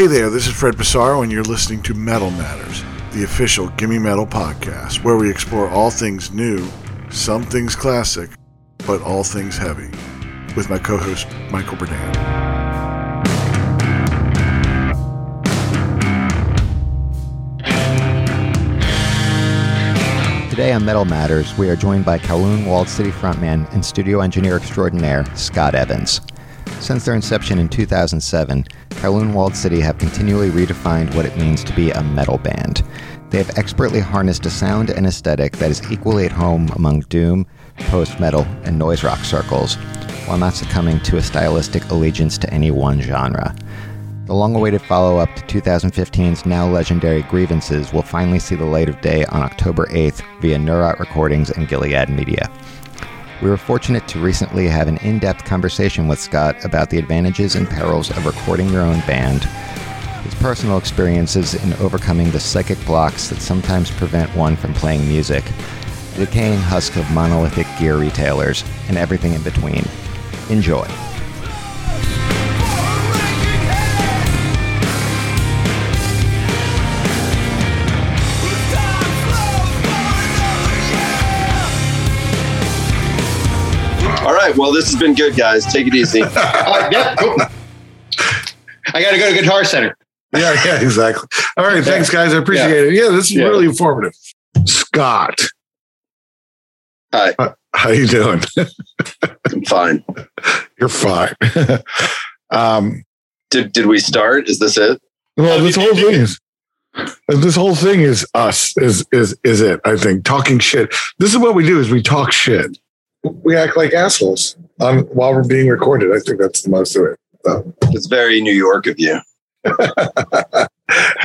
Hey there, this is Fred Pessaro, and you're listening to Metal Matters, the official Gimme Metal podcast, where we explore all things new, some things classic, but all things heavy, with my co host, Michael Berdan. Today on Metal Matters, we are joined by Kowloon Walled City frontman and studio engineer extraordinaire Scott Evans. Since their inception in 2007, Kowloon Walled City have continually redefined what it means to be a metal band. They have expertly harnessed a sound and aesthetic that is equally at home among doom, post metal, and noise rock circles, while not succumbing to a stylistic allegiance to any one genre. The long awaited follow up to 2015's now legendary Grievances will finally see the light of day on October 8th via Neurot Recordings and Gilead Media. We were fortunate to recently have an in depth conversation with Scott about the advantages and perils of recording your own band, his personal experiences in overcoming the psychic blocks that sometimes prevent one from playing music, the decaying husk of monolithic gear retailers, and everything in between. Enjoy. Right. Well, this has been good, guys. Take it easy. Uh, yep. cool. I got to go to Guitar Center. Yeah, yeah, exactly. All right, thanks, guys. I appreciate it. Yeah, this is Yeah. really informative. Scott, Hi. how you doing? I'm fine. You're fine. um, Did did we start? Is this it? well, this whole thing is this whole thing is us. Is is is it? I think talking shit. This is what we do: is we talk shit. We act like assholes um, while we're being recorded. I think that's the most of it. So, It's very New York of you.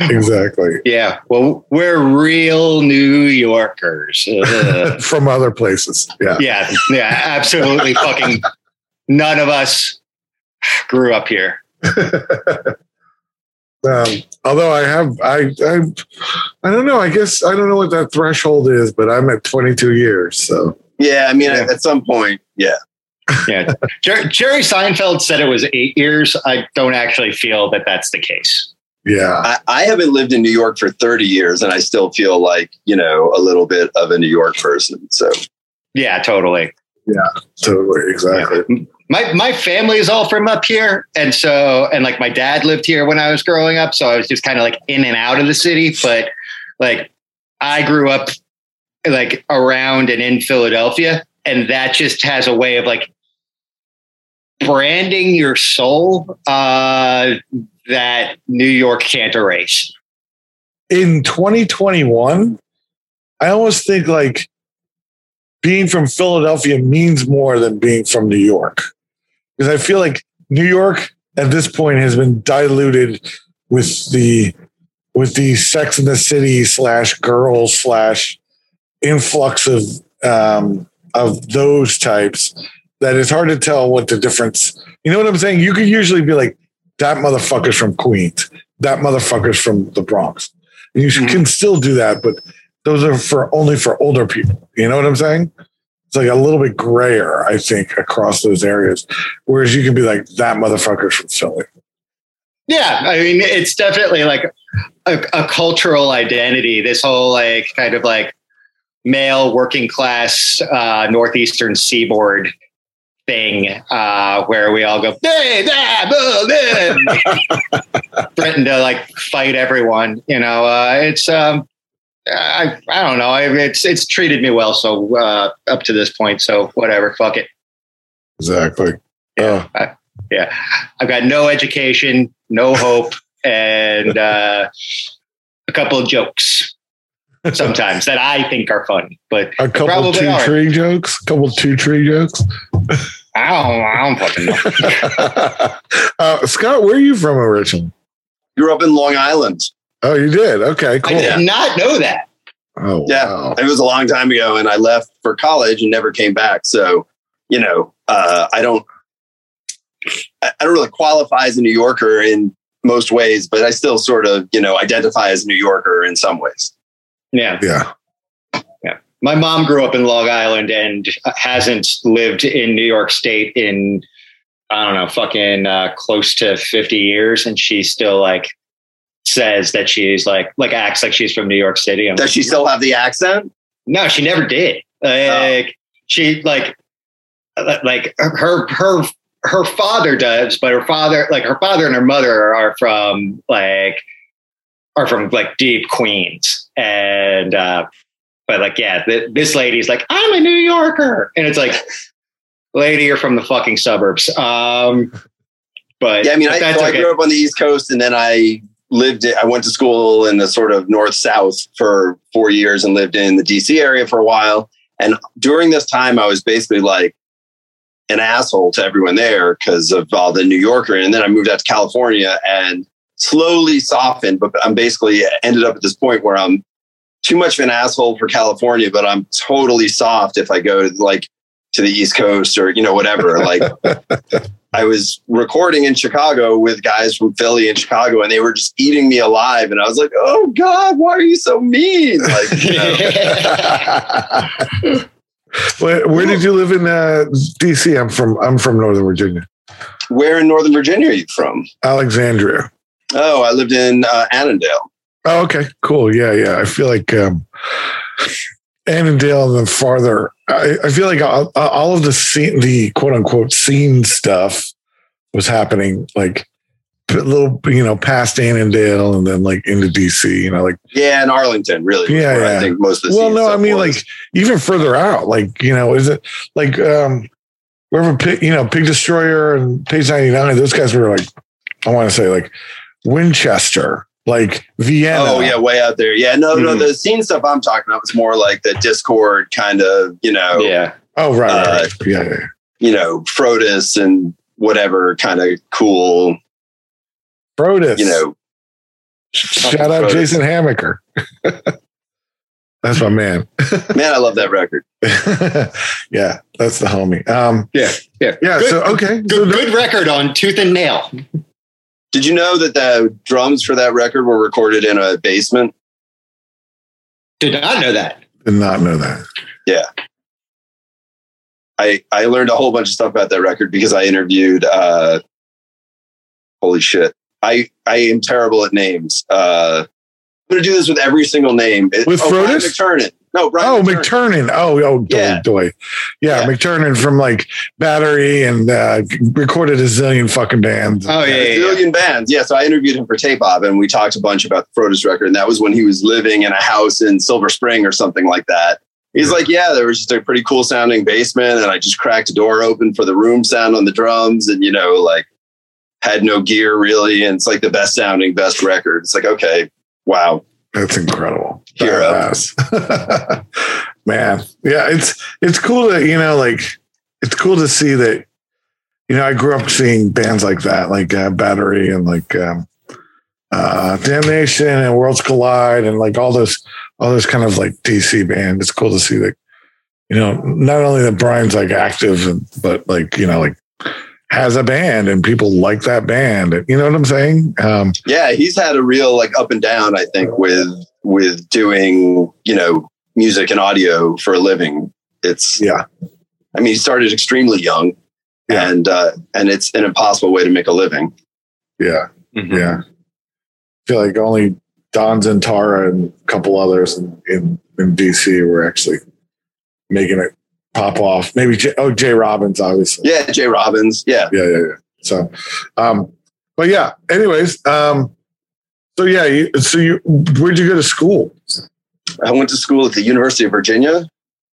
exactly. Yeah. Well, we're real New Yorkers. From other places. Yeah. yeah. Yeah. Absolutely. Fucking none of us grew up here. Um, although I have, I, I, I don't know. I guess I don't know what that threshold is, but I'm at 22 years. So Yeah, I mean, Yeah. at some point, yeah. Yeah. Jer- Jerry Seinfeld said it was eight years. I don't actually feel that that's the case. yeah, I, I haven't lived in New York for 30 years, and I still feel like you know a little bit of a New York person. So Yeah, totally. Yeah, totally, exactly. My my family is all from up here, and so and like my dad lived here when I was growing up, so I was just kind of like in and out of the city. But like I grew up like around and in Philadelphia, and that just has a way of like branding your soul uh, that New York can't erase. In 2021, I almost think like being from Philadelphia means more than being from New York, because I feel like New York at this point has been diluted with the with the Sex in the City slash girls slash influx of um, of those types that it's hard to tell what the difference. You know what I'm saying? You could usually be like that motherfucker's from Queens, that motherfucker's from the Bronx. And you Mhm. can still do that, but those are for only for older people. You know what I'm saying? It's like a little bit grayer, I think, across those areas. Whereas you can be like that motherfucker's from Philly. Yeah, I mean, it's definitely like a, a cultural identity. This whole like kind of like male working class uh, northeastern seaboard thing, uh, where we all go, hey, da, boo, da," threaten to like fight everyone. You know, uh, it's um, I I don't know. It's it's treated me well so uh, up to this point. So whatever, fuck it. Exactly. Yeah, I, yeah. I've got no education, no hope, and uh, a couple of jokes sometimes that I think are funny, but A couple two are. tree jokes. couple two tree jokes. I don't, I don't fucking know. uh, Scott, where are you from originally? grew up in Long Island. Oh, you did. Okay, cool. I did not know that. Oh, Yeah, wow. it was a long time ago, and I left for college and never came back. So you know, uh, I don't, I I don't really qualify as a New Yorker in most ways, but I still sort of you know identify as a New Yorker in some ways. Yeah. Yeah. Yeah. My mom grew up in Long Island and hasn't lived in New York State in, I don't know, fucking uh, close to 50 years. And she's still like, says that she's like like acts like she's from New York City. I'm Does like, she still have the accent? No, she never did. Like she like like her her her father does, but her father like her father and her mother are from like are from like deep Queens, and uh, but like yeah, th- this lady's like I'm a New Yorker, and it's like, lady, you're from the fucking suburbs. Um, but Yeah, I mean, I, so I grew up on the East Coast, and then I lived. I went to school in the sort of north south for four years, and lived in the DC area for a while. And during this time, I was basically like an asshole to everyone there because of all the New Yorker. And then I moved out to California and slowly softened. But I'm basically ended up at this point where I'm too much of an asshole for California, but I'm totally soft if I go to like to the East Coast or you know whatever. Like I was recording in Chicago with guys from Philly and Chicago, and they were just eating me alive. And I was like, "Oh God, why are you so mean?" Like, you know, Where, where did you live in uh, DC? I'm from I'm from Northern Virginia, where in Northern Virginia are you from? Alexandria. Oh, I lived in uh, Annandale. Oh, okay, cool. Yeah, yeah. I feel like um, Annandale and then farther. I, I feel like all, all of the scene, the quote unquote scene stuff was happening like a little, you know, past Annandale and then like into DC. You know, like Yeah, in Arlington, really. Yeah, yeah. I think most of the well, no, I mean was. like even further out. Like you know, is it like um, wherever Pig, you know, Pig Destroyer and Page ninety nine? Those guys were like, I want to say like Winchester, like Vienna. Oh yeah, way out there. Yeah, no, no. Mhm. The scene stuff I'm talking about was more like the Dischord kind of, you know, yeah. Oh right, right, Uh, right. yeah, yeah. yeah. you know, Frodus and whatever kind of cool, Brodus. you know. shout out Brodus. Jason Hamacher. that's my man. Man, I love that record. yeah, that's the homie. Um, Yeah, yeah, yeah. Good- so okay, so Good, good record on Tooth and Nail. Did you know that the drums for that record were recorded in a basement? Did not know that. did not know that. Yeah. I I learned a whole bunch of stuff about that record because I interviewed. uh Holy shit! I I am terrible at names. Uh I'm gonna do this with every single name. With oh, Brian Frodus? McTernan. No, Brian oh, McTernan. McTernan. Oh, oh, doy, Yeah. doy. Yeah, Yeah. McTernan from like Battery and uh, recorded a zillion fucking bands. Oh yeah, A yeah, yeah. zillion bands. Yeah, so I interviewed him for Tape Op, and we talked a bunch about the Frodus record, and that was when he was living in a house in Silver Spring or something like that. He's like, yeah, there was just a pretty cool sounding basement, and I just cracked a door open for the room sound on the drums, and you know, like had no gear really, and it's like the best sounding, best record. It's like, okay, wow, That's incredible. Hero. Man, yeah, it's it's cool that you know, like it's cool to see that. You know, I grew up seeing bands like that, like uh, Battery and like um, uh, Damnation and Worlds Collide and like all those all those kind of like DC band. It's cool to see that. You know, not only that Brian's like active, and, but like you know, like has a band and people like that band. You know what I'm saying? Um, yeah, he's had a real like up and down. I think with with doing you know music and audio for a living. It's yeah, I mean, he started extremely young, Yeah. and uh, and it's an impossible way to make a living. yeah. Mhm. Yeah. I feel like only Don Zientara and a couple others in, in, in DC were actually making it pop off. Maybe, J, oh, Jay Robbins, obviously. Yeah, Jay Robbins. Yeah, Yeah, yeah, yeah. So, um, but yeah, anyways, um, so yeah, you, so you, where'd you go to school? I went to school at the University of Virginia.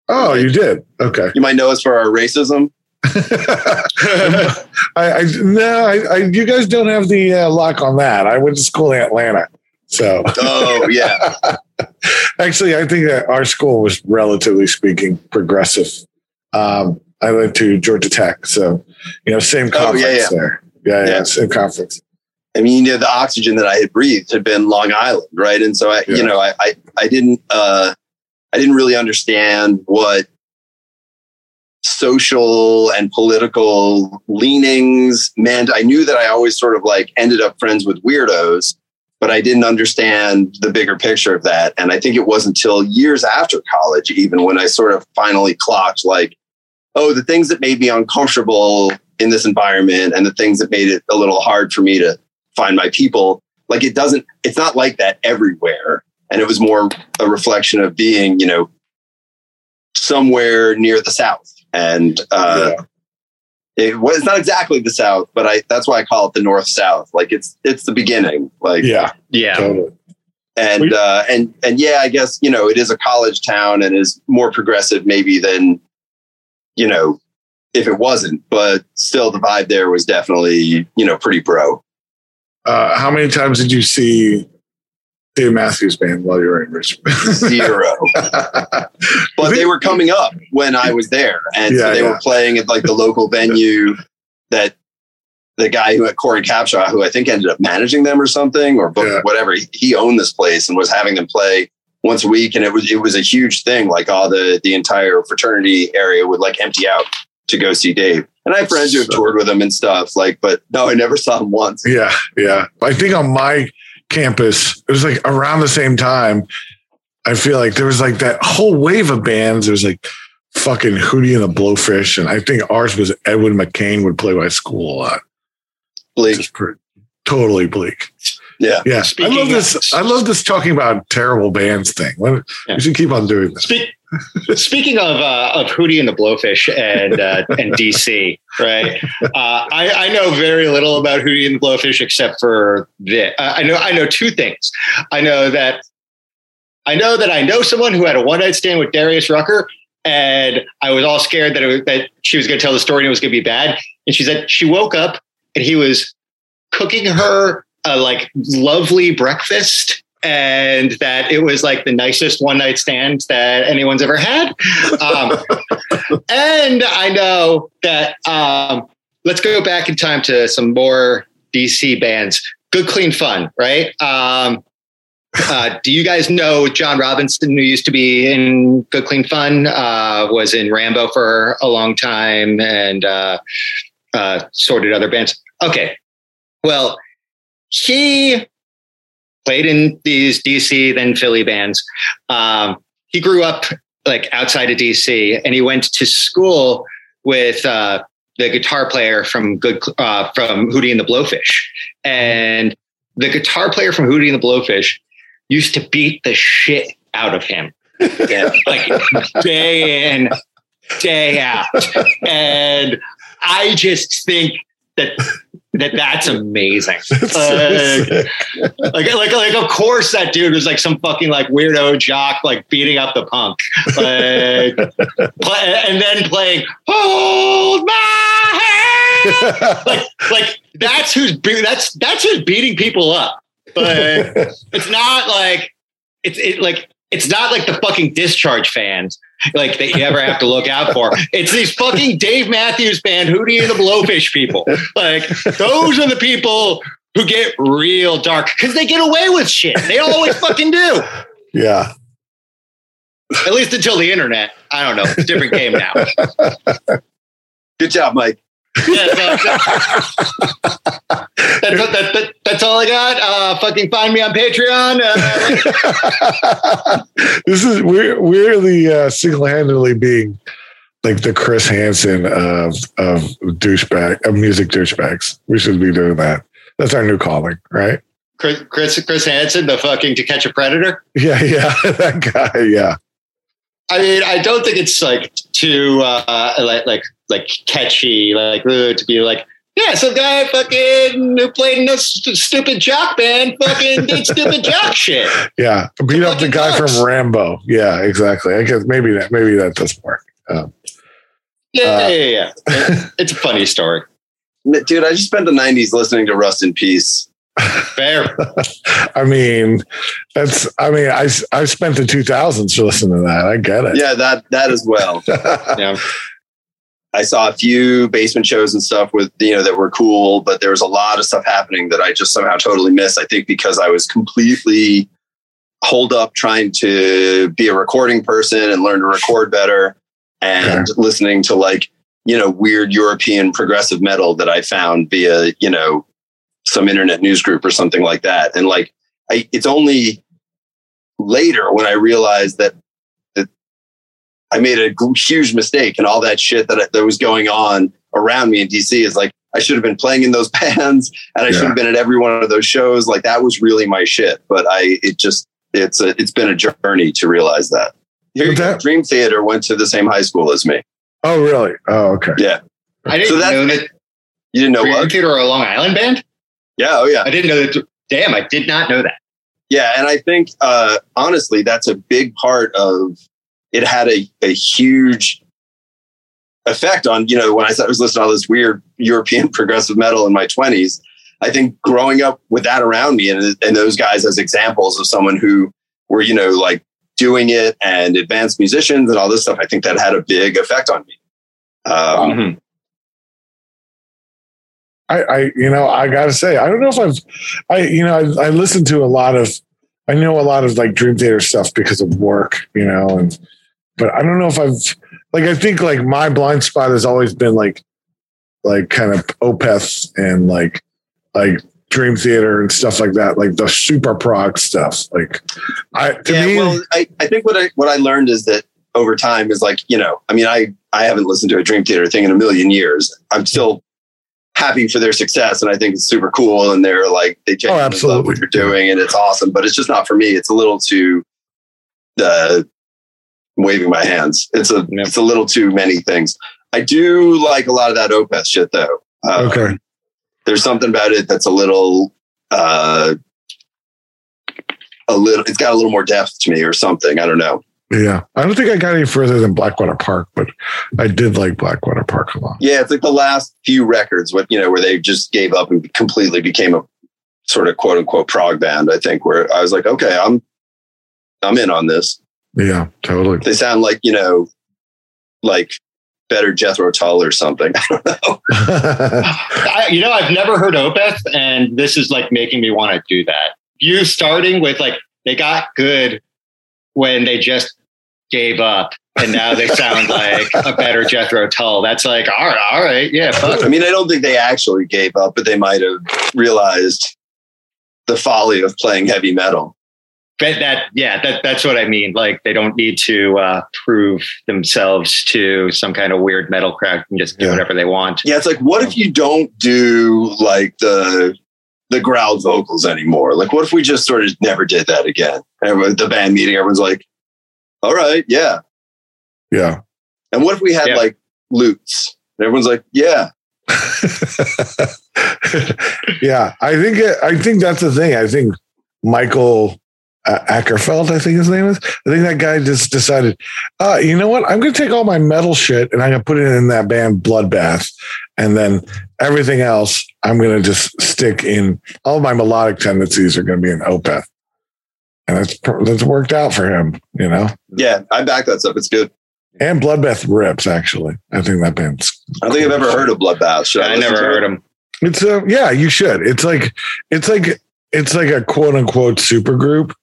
Oh, you did? Okay. You might know us for our racism. I, I, no, I, I, you guys don't have the uh, lock on that. I went to school in Atlanta. So, Oh yeah, Actually, I think that our school was relatively speaking progressive. Um, I went to Georgia Tech, so you know, same Oh, conference yeah, yeah. there. Yeah, yeah, Yeah. same conference. I mean, you know, the oxygen that I had breathed had been Long Island, right? And so I, you know, I, I, I didn't, uh, I didn't really understand what social and political leanings meant. I knew that I always sort of like ended up friends with weirdos, but I didn't understand the bigger picture of that. And I think it wasn't until years after college, even when I sort of finally clocked like, oh, the things that made me uncomfortable in this environment and the things that made it a little hard for me to find my people like it doesn't, it's not like that everywhere. And it was more a reflection of being, you know, somewhere near the South. And, uh, it was not exactly the South, but I, that's why I call it the North South. Like it's, it's the beginning. Like, Yeah, Yeah. totally. and uh, and and yeah, I guess you know it is a college town and is more progressive maybe than you know if it wasn't, but still the vibe there was definitely you know pretty pro. Uh, how many times did you see Dave Matthews Band while you were in Richmond? Zero, but they were coming up when I was there, and Yeah, so they yeah. were playing at like the local venue that the guy who at Coran Capshaw, who I think ended up managing them or something, or book, Yeah. whatever, he, he owned this place and was having them play once a week, and it was it was a huge thing. Like all the the entire fraternity area would like empty out to go see Dave. And I have friends who have toured with him and stuff. Like, but no, I never saw him once. Yeah, yeah. I think on my campus, it was like around the same time. I feel like there was like that whole wave of bands. There was like fucking Hootie and the Blowfish, and I think ours was Edwin McCain would play my school a lot. Just pretty, totally bleak. Yeah. Yeah, Speaking I love of- this. I love this talking about terrible bands thing. Let- Yeah. We should keep on doing this. Speak, speaking of uh, of Hootie and the Blowfish and uh, and DC, right? Uh, I, I know very little about Hootie and the Blowfish except for this. Uh, I know I know two things. I know that I know that I know someone who had a one night stand with Darius Rucker, and I was all scared that it was, that she was going to tell the story and it was going to be bad. And she said she woke up and he was cooking her a like lovely breakfast and that it was like the nicest one night stand that anyone's ever had. Um, and I know that um, let's go back in time to some more DC bands. Good, clean fun, right? Um, uh, do you guys know John Robinson, who used to be in Good Clean Fun, uh, was in Rambo for a long time and uh, uh, sorted other bands? Okay. Well, he played in these DC, then Philly bands. Um, he grew up like outside of DC and he went to school with uh, the guitar player from Good uh, from Hootie and the Blowfish. And the guitar player from Hootie and the Blowfish used to beat the shit out of him. Yeah. like day in, day out. And I just think that that that's amazing. That's so Uh. Like, like, like, of course, that dude was like some fucking like weirdo jock, like beating up the punk, like, play, and then playing "Hold My Hand." Like, like that's who's be- that's that's who's beating people up. But it's not like it's it like it's not like the fucking discharge fans like that you ever have to look out for. It's these fucking Dave Matthews Band, Hootie and the Blowfish people. Like those are the people who get real dark because they get away with shit. They always fucking do. yeah. At least until the internet. I don't know. It's a different game now. Good job, Mike. Yeah, that's, that- that- that's all I got. Uh, fucking find me on Patreon. Uh, this is we're we're the uh, single-handedly being like the Chris Hansen of of douchebag of music douchebags. We should be doing that. That's our new calling, right? Chris, Chris, Chris Hansen, the fucking To Catch a Predator. Yeah, yeah, that guy. Yeah, I mean, I don't think it's like too uh, like like like catchy, like uh, to be like, yeah, some guy fucking who played in a st- stupid jock band, fucking did stupid jock shit. yeah. Beat up the guy nuts. from Rambo. Yeah, exactly. I guess maybe that maybe that doesn't work. Um, Yeah, Uh, yeah, yeah. yeah. it's a funny story. Dude, I just spent the 90s listening to Rust in Peace. Fair. I mean, that's. I mean, I I spent the two thousands listening to that. I get it. Yeah, that that as well. Yeah. I saw a few basement shows and stuff with you know that were cool, but there was a lot of stuff happening that I just somehow totally missed. I think because I was completely holed up trying to be a recording person and learn to record better, and listening to like you know weird European progressive metal that I found via you know some internet news group or something like that. And like I, it's only later when I realized that that I made a huge mistake and all that shit that, that was going on around me in DC is like I should have been playing in those bands and I Yeah. should have been at every one of those shows. Like that was really my shit. But I, it just, it's a, it's been a journey to realize that. Here you But go. that- Dream Theater went to the same high school as me. Oh, really? Oh, okay. Yeah. I didn't So that's- know that You didn't know Dream what? Theater are a Long Island band. Yeah. Oh yeah. I didn't know that. Damn, I did not know that. Yeah, and I think uh, honestly, that's a big part of it. Had a, a huge effect on you know when I was listening to all this weird European progressive metal in my twenties. I think growing up with that around me and and those guys as examples of someone who were you know like doing it and advanced musicians and all this stuff. I think that had a big effect on me. Um, Mhm. I, I, you know, I gotta say, I don't know if I've, I, you know, I, I listen to a lot of, I know a lot of like Dream Theater stuff because of work, you know, and, but I don't know if I've, like, I think like my blind spot has always been like, like kind of Opeth and like, like Dream Theater and stuff like that, like the super prog stuff. Like, I, to yeah, me, well, I, I think what I what I learned is that over time is like you know, I mean, I I haven't listened to a Dream Theater thing in a million years. I'm still happy for their success, and I think it's super cool. And they're like they genuinely love absolutely. what you're doing, and it's awesome. But it's just not for me. It's a little too uh, waving my hands. It's a it's a little too many things. I do like a lot of that Opeth shit though. Uh, okay. there's something about it that's a little uh a little it's got a little more depth to me or something i don't know Yeah. I don't think I got any further than Blackwater Park, but I did like Blackwater Park a lot. yeah it's like the last few records with you know where they just gave up and completely became a sort of quote unquote prog band i think where i was like okay i'm i'm in on this Yeah, totally. they sound like you know like better jethro tull or something i don't know I, you know, I've never heard Opeth, and this is like making me want to do that. You starting with like they got good when they just gave up, and now they sound like a better Jethro Tull. That's like, all right, all right, yeah, fuck. i mean i don't think they actually gave up but they might have realized the folly of playing heavy metal But that, yeah, that that's what I mean. Like they don't need to uh, prove themselves to some kind of weird metal crowd and just do Yeah. whatever they want. Yeah, it's like what if you don't do like the the growled vocals anymore? Like what if we just sort of never did that again? Everyone, the band meeting, everyone's like, "All right, yeah." yeah. And what if we had Yeah. like lutes? And everyone's like, "Yeah." yeah, I think I think that's the thing. I think Michael uh, Akerfeldt, I think his name is. I think that guy just decided, uh, you know what? I'm going to take all my metal shit and I'm going to put it in that band Bloodbath, and then everything else I'm going to just stick in. All my melodic tendencies are going to be in Opeth, and that's that's worked out for him, you know. Yeah, I back that stuff. It's good. And Bloodbath rips actually. I think that band's I don't think I've ever heard of Bloodbath. Should I, I never heard them. It's a yeah, you should. It's like it's like it's like a quote unquote super group,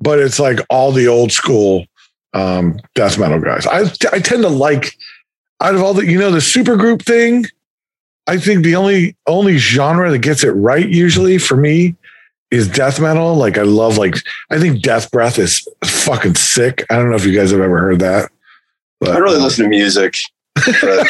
but it's like all the old school um death metal guys. I I tend to like out of all the you know the super group thing. I think the only only genre that gets it right usually for me is death metal. Like I love like I think Death Breath is fucking sick. I don't know if you guys have ever heard that. But, I don't really uh, listen to music. But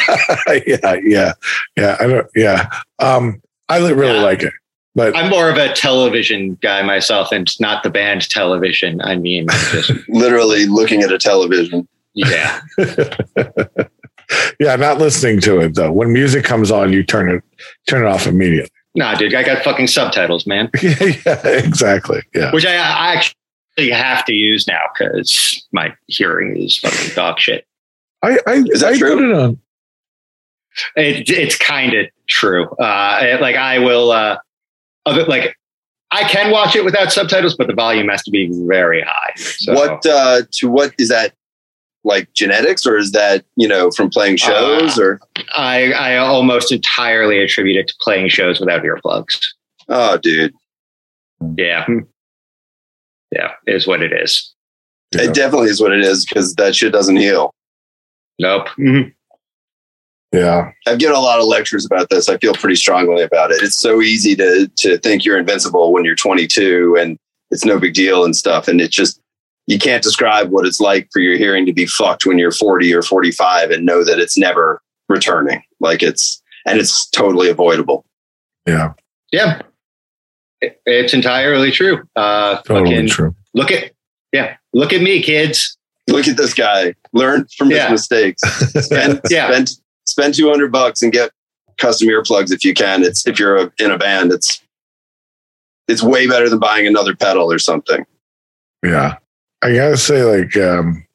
yeah, yeah, yeah. I don't. Yeah, um, I really Yeah. like it, but I'm more of a television guy myself, and it's not the band television. I mean, just literally looking at a television. yeah. yeah, not listening to it though. When music comes on, you turn it turn it off immediately. Nah, dude, I got fucking subtitles, man, yeah, yeah, exactly. Yeah, which I, I actually have to use now because my hearing is fucking dog shit. I I, Is that I true? put it on. It, it's kind of true. Uh, it- like I will, uh, other, like I can watch it without subtitles, but the volume has to be very high. So, What uh to what is that like genetics or is that, you know, from playing shows or I, I almost entirely attribute it to playing shows without earplugs. oh dude. Yeah. Yeah, it is what it is. Yeah. It definitely is what it is because that shit doesn't heal. Nope. Mhm. Yeah, I've given a lot of lectures about this. I feel pretty strongly about it. It's so easy to to think you're invincible when you're 22 and it's no big deal and stuff. And it just you can't describe what it's like for your hearing to be fucked when you're 40 or 45 and know that it's never returning. Like it's and it's totally avoidable. Yeah, Yeah. It- It's entirely true. Uh, totally fucking true. look at, yeah, look at me, kids. Look at this guy. Learn from his mistakes. Spend, Yeah. spend spend two hundred bucks and get custom earplugs if you can. It's if you're a, in a band, it's it's way better than buying another pedal or something. Yeah. I gotta say, like, um,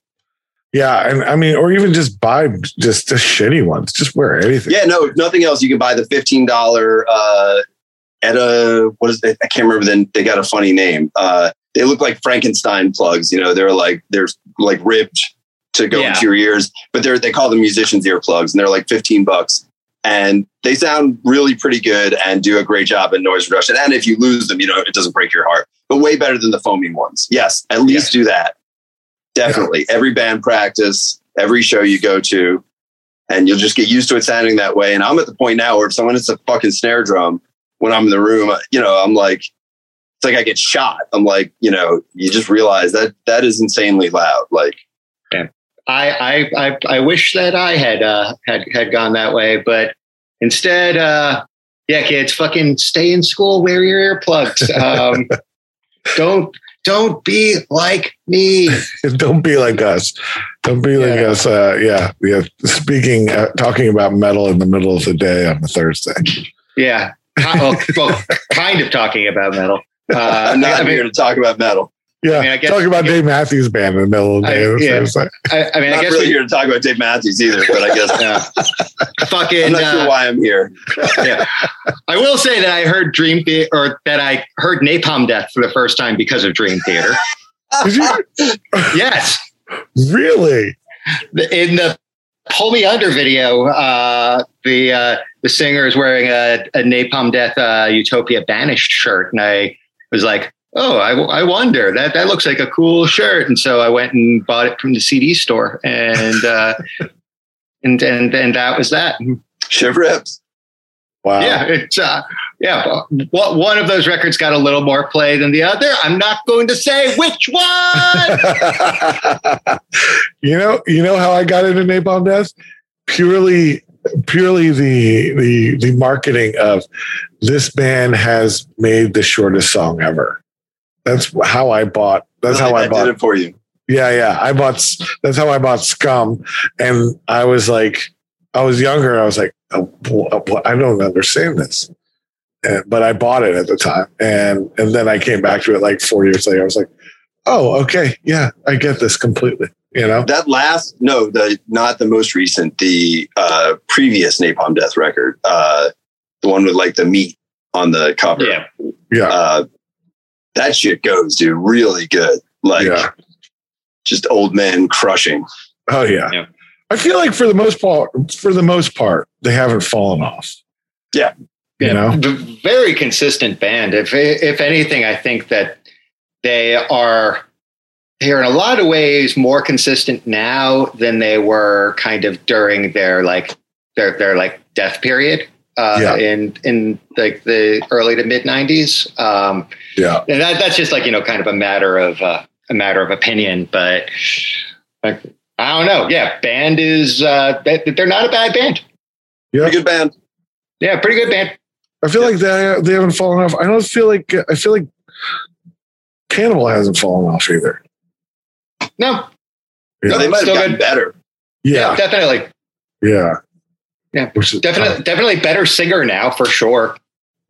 yeah, and I mean, or even just buy just the shitty ones. Just wear anything. Yeah, no, nothing else, you can buy the fifteen dollar uh at a what is it? I can't remember. Then they got a funny name. Uh, they look like Frankenstein plugs. You know, they're like they're like ribbed to go Yeah. into your ears, but they're they call them musicians earplugs, and they're like fifteen bucks, and they sound really pretty good and do a great job in noise reduction. And if you lose them, you know, it doesn't break your heart, but way better than the foaming ones. Yes, at least do that. Definitely, every band practice, every show you go to, and you'll just get used to it sounding that way. And I'm at the point now where if someone hits a fucking snare drum when I'm in the room, uh, you know, I'm like, it's like I get shot. I'm like, you know, you just realize that that is insanely loud. Like, I, I, I, I wish that I had, uh, had, had gone that way, but instead, uh, yeah, kids, fucking stay in school, wear your earplugs. Um, don't, don't be like me. Don't be like us. Don't be like Yeah. us. Uh, yeah, yeah. Speaking, uh, talking about metal in the middle of the day on a Thursday. Yeah. Well, well, kind of talking about metal. Uh, I'm not I mean, here to talk about metal. Yeah, I mean, I guess- talking about Dave Matthews Band in the middle of the day. on a yeah. Thursday. I, I mean, I'm I not guess really we, here to talk about Dave Matthews either, but I guess yeah. fucking, I'm not uh, sure why I'm here. yeah. I will say that I heard Dream Theater, or that I heard Napalm Death for the first time because of Dream Theater. Did you Yes, really? In the "Pull Me Under" video, uh, the uh, the singer is wearing a, a Napalm Death uh, Utopia Banished shirt, and I was like, "Oh, I, I wonder that that looks like a cool shirt." And so I went and bought it from the CD store, and uh, and and and that was that. Shiv rips. Wow. Yeah, it's uh, yeah. What one of those records got a little more play than the other? I'm not going to say which one. you know, you know how I got into Napalm Death? Purely, purely the the the marketing of this band has made the shortest song ever. That's how I bought. That's Really, how I that bought. did it for you. Yeah, yeah. I bought. That's how I bought Scum, and I was like, I was younger. I was like, oh, I don't understand this, and, but I bought it at the time, and and then I came back to it like four years later. I was like, oh, okay, yeah, I get this completely. You know, That last, no, the not the most recent, the uh, previous Napalm Death record, uh, the one with like the meat on the cover. yeah, yeah, Uh, that shit goes, dude, really good. Like yeah. just old men crushing. Oh yeah. Yeah. I feel like for the most part, for the most part, they haven't fallen off. Yeah. You Yeah. know. V- very consistent band. If if anything, I think that they are they are in a lot of ways more consistent now than they were kind of during their like their their like death period uh, Yeah. in in like the early to mid nineties. Um, Yeah. and that, that's just like you know kind of a matter of uh, a matter of opinion, but. Like, I don't know. Yeah, band is uh, they, they're not a bad band. Yeah. Pretty good band. Yeah, pretty good band. I feel like they they haven't fallen off. I don't feel like I feel like Cannibal hasn't fallen off either. No, Yeah. No, they might have Still gotten good. better. yeah, yeah. definitely. Yeah. Yeah. Which is Definitely, definitely better singer now for sure,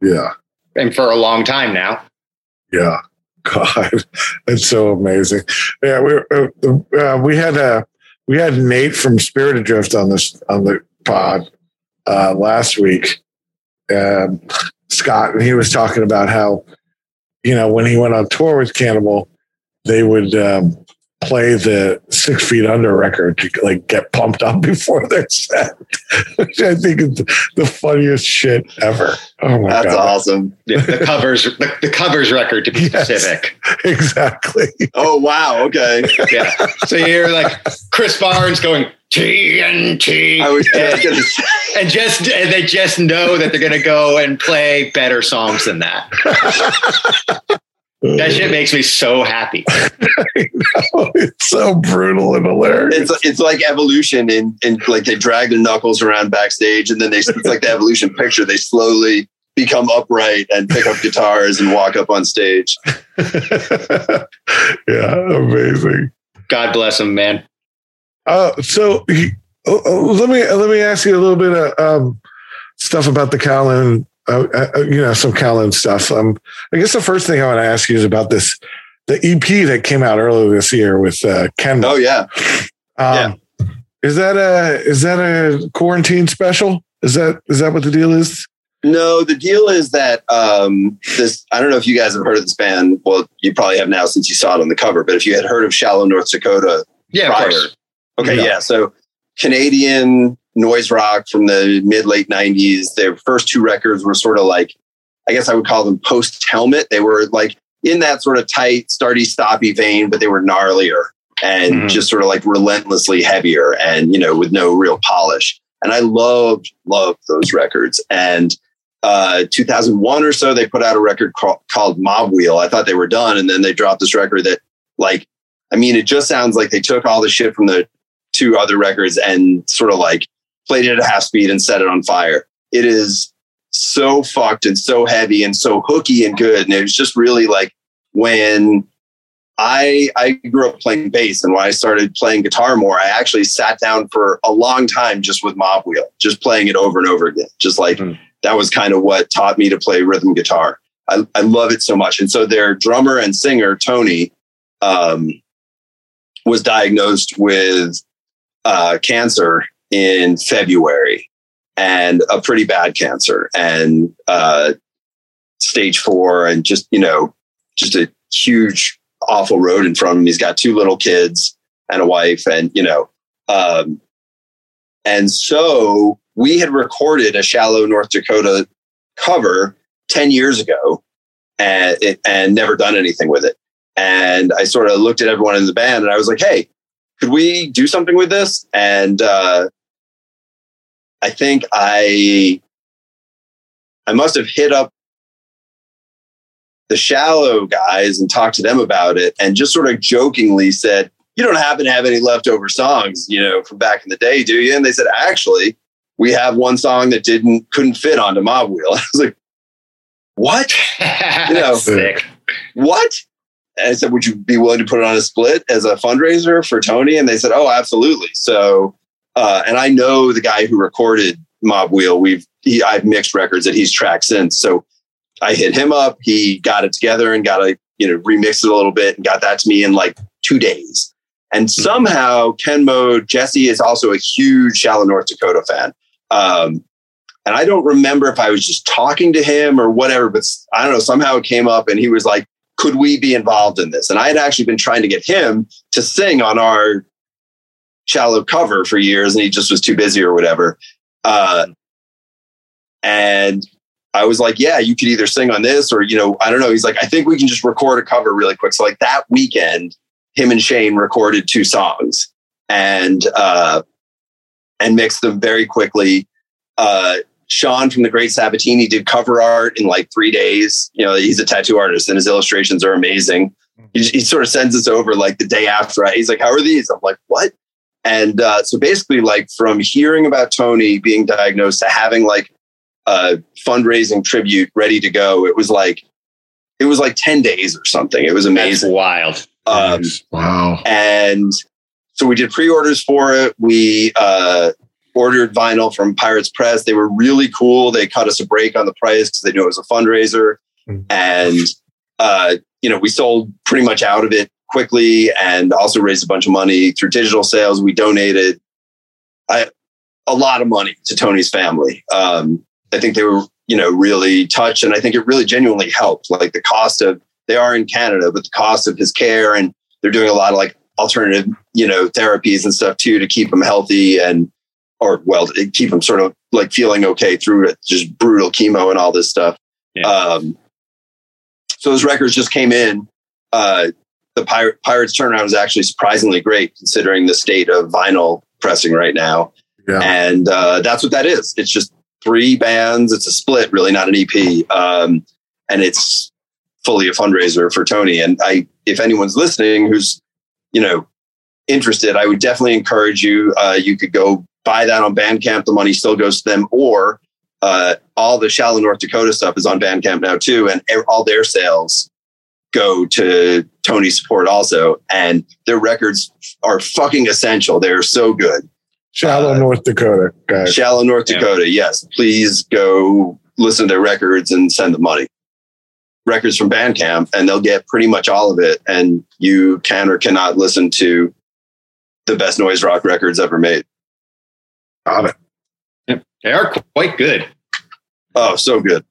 yeah. and for a long time now. Yeah. God, it's so amazing. Yeah, we uh, uh, we had uh, we had Nate from Spirit Adrift on this on the pod uh, last week, um, Scott, and he was talking about how you know when he went on tour with Cannibal, they would um, play the Six Feet Under record to like get pumped up before their set, which I think is the funniest shit ever. Oh my That's god! awesome. The, the covers, the, the covers record to be Yes. specific. Exactly. Oh wow. Okay. Yeah. So you're like Chris Barnes going TNT, I was just and, gonna say, and just and they just know that they're going to go and play better songs than that. That shit makes me so happy. it's so brutal and hilarious. It's it's like evolution in in like they drag their knuckles around backstage and then they it's like the evolution picture. They slowly become upright and pick up guitars and walk up on stage. yeah, amazing. God bless him, man. Uh, so he, oh, oh, let me let me ask you a little bit of um, stuff about the Kowloon. Uh, uh, you know, some Kowloon stuff. Um, I guess the first thing I want to ask you is about this the EP that came out earlier this year with uh, Ken. Oh yeah. Um, yeah. Is that a is that a quarantine special? Is that is that what the deal is? No, the deal is that um, this. I don't know if you guys have heard of this band. Well, you probably have now since you saw it on the cover. But if you had heard of Shallow, North Dakota, yeah, prior, okay, yeah. yeah. So Canadian noise rock from the mid late '90s. Their first two records were sort of like, I guess I would call them post Helmet. They were like in that sort of tight, starty, stoppy vein, but they were gnarlier and mm-hmm. just sort of like relentlessly heavier and you know with no real polish. And I loved loved those records and uh, 2001 or so, they put out a record called, called Mob Wheel. I thought they were done. And then they dropped this record that, like, I mean, it just sounds like they took all the shit from the two other records and sort of like played it at half speed and set it on fire. It is so fucked and so heavy and so hooky and good. And it was just really like when I I grew up playing bass and when I started playing guitar more, I actually sat down for a long time just with Mob Wheel, just playing it over and over again. Just like mm that was kind of what taught me to play rhythm guitar. I, I love it so much. And so their drummer and singer, Tony, um, was diagnosed with uh, cancer in February and a pretty bad cancer and uh, stage four and just, you know, just a huge, awful road in front of him. He's got two little kids and a wife and, you know, um, and so we had recorded a shallow North Dakota cover 10 years ago and, it, and never done anything with it. And I sort of looked at everyone in the band and I was like, hey, could we do something with this? And uh, I think I I must have hit up the shallow guys and talked to them about it and just sort of jokingly said, You don't happen to have any leftover songs, you know, from back in the day, do you? And they said, Actually, we have one song that didn't couldn't fit onto Mob Wheel. I was like, what? you know, Sick. what? And I said, would you be willing to put it on a split as a fundraiser for Tony? And they said, oh, absolutely. So, uh, and I know the guy who recorded Mob Wheel. We've he, I've mixed records that he's tracked since. So I hit him up. He got it together and got a you know remixed it a little bit and got that to me in like two days. And hmm. somehow Ken Mode, Jesse is also a huge Shallow North Dakota fan. Um, and I don't remember if I was just talking to him or whatever, but I don't know. Somehow it came up and he was like, could we be involved in this? And I had actually been trying to get him to sing on our shallow cover for years and he just was too busy or whatever. Uh, and I was like, yeah, you could either sing on this or, you know, I don't know. He's like, I think we can just record a cover really quick. So like that weekend, him and Shane recorded two songs and, uh, and mixed them very quickly. Uh, Sean from the Great Sabatini did cover art in like three days. You know, he's a tattoo artist and his illustrations are amazing. He, he sort of sends us over like the day after. He's like, "How are these?" I'm like, "What?" And uh, so basically, like from hearing about Tony being diagnosed to having like a fundraising tribute ready to go, it was like it was like ten days or something. It was amazing. That's wild. Um, wow. And so we did pre-orders for it. We uh, ordered vinyl from Pirates Press. They were really cool. They cut us a break on the price because they knew it was a fundraiser. Mm-hmm. And, uh, you know, we sold pretty much out of it quickly and also raised a bunch of money through digital sales. We donated I, a lot of money to Tony's family. Um, I think they were, you know, really touched. And I think it really genuinely helped. Like the cost of, they are in Canada, but the cost of his care and they're doing a lot of like alternative, you know, therapies and stuff too to keep them healthy and, or well, keep them sort of like feeling okay through just brutal chemo and all this stuff. Yeah. Um, so those records just came in. Uh, the Pir- Pirates turnaround is actually surprisingly great considering the state of vinyl pressing right now. Yeah. And uh, that's what that is. It's just three bands. It's a split, really, not an EP. Um, and it's fully a fundraiser for Tony. And I, if anyone's listening who's, you know, interested, I would definitely encourage you. Uh, you could go buy that on Bandcamp. The money still goes to them, or uh, all the Shallow North Dakota stuff is on Bandcamp now too, and all their sales go to Tony's support also. And their records are fucking essential. They're so good. Shallow uh, North Dakota, guys. Shallow North Dakota, yeah. yes. Please go listen to their records and send the money. Records from Bandcamp, and they'll get pretty much all of it. And you can or cannot listen to the best noise rock records ever made. Got it. They are quite good. Oh, so good.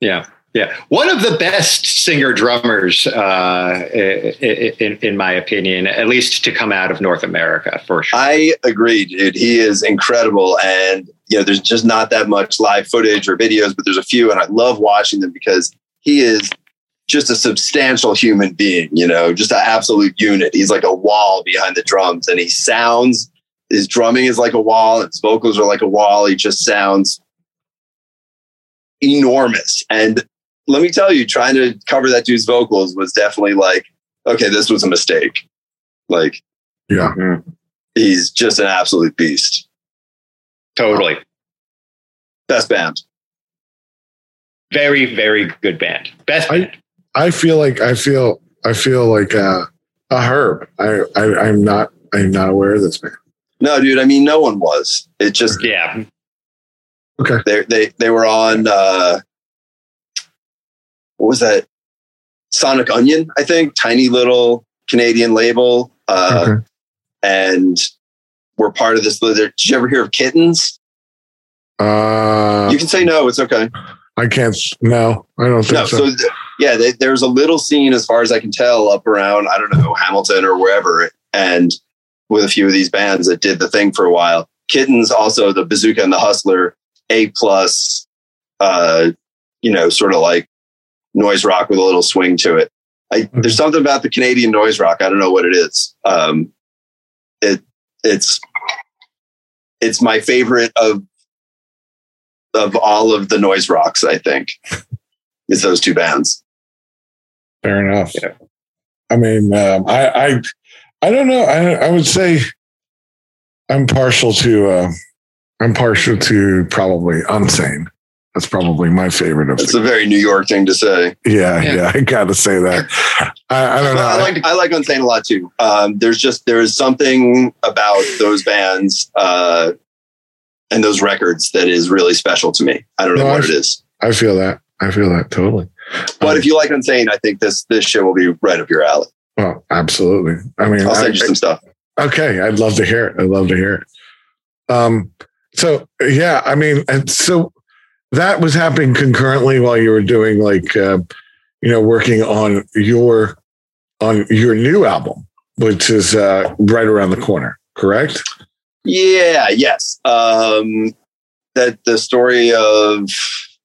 Yeah. Yeah, one of the best singer drummers, uh, in, in, my opinion, at least to come out of North America, for sure. I agree, dude. He is incredible, and you know, there's just not that much live footage or videos, but there's a few, and I love watching them because he is just a substantial human being. You know, just an absolute unit. He's like a wall behind the drums, and he sounds. His drumming is like a wall. His vocals are like a wall. He just sounds enormous. And let me tell you, trying to cover that dude's vocals was definitely like, okay, this was a mistake. Like, yeah, mm-hmm. he's just an absolute beast. Totally. Best band. Very, very good band. Best band. I, I feel like I feel I feel like uh, a herb. I, I I'm not I'm not aware of this band. No, dude. I mean, no one was. It just yeah. Okay. They they they were on. uh what was that? Sonic Unyon, I think, tiny little Canadian label. Uh, okay. And we're part of this. Did you ever hear of Kittens? Uh, you can say no. It's okay. I can't. No, I don't think no, so. so th- yeah, they, there's a little scene, as far as I can tell, up around I don't know Hamilton or wherever, and with a few of these bands that did the thing for a while. Kittens, also the Bazooka and the Hustler, A plus, uh, you know, sort of like noise rock with a little swing to it. I, mm-hmm. there's something about the Canadian noise rock. I don't know what it is. Um, it it's it's my favorite of of all of the noise rocks. I think it's those two bands. Fair enough. Yeah. I mean, um, I, I I don't know. I I would say I'm partial to uh, I'm partial to probably Unsane. That's probably my favorite of. It's a very New York thing to say. Yeah, yeah, yeah I got to say that. I, I don't know. I like I like Unsane a lot too. Um, there's just there is something about those bands uh, and those records that is really special to me. I don't know what I, it is. I feel that. I feel that totally. But um, if you like Unsane, I think this this show will be right up your alley. Well, absolutely. I mean, I'll send I, you some stuff. Okay, I'd love to hear it. I'd love to hear it. Um. So yeah, I mean, and so that was happening concurrently while you were doing like uh, you know working on your on your new album which is uh, right around the corner correct? Yeah yes. Um that the story of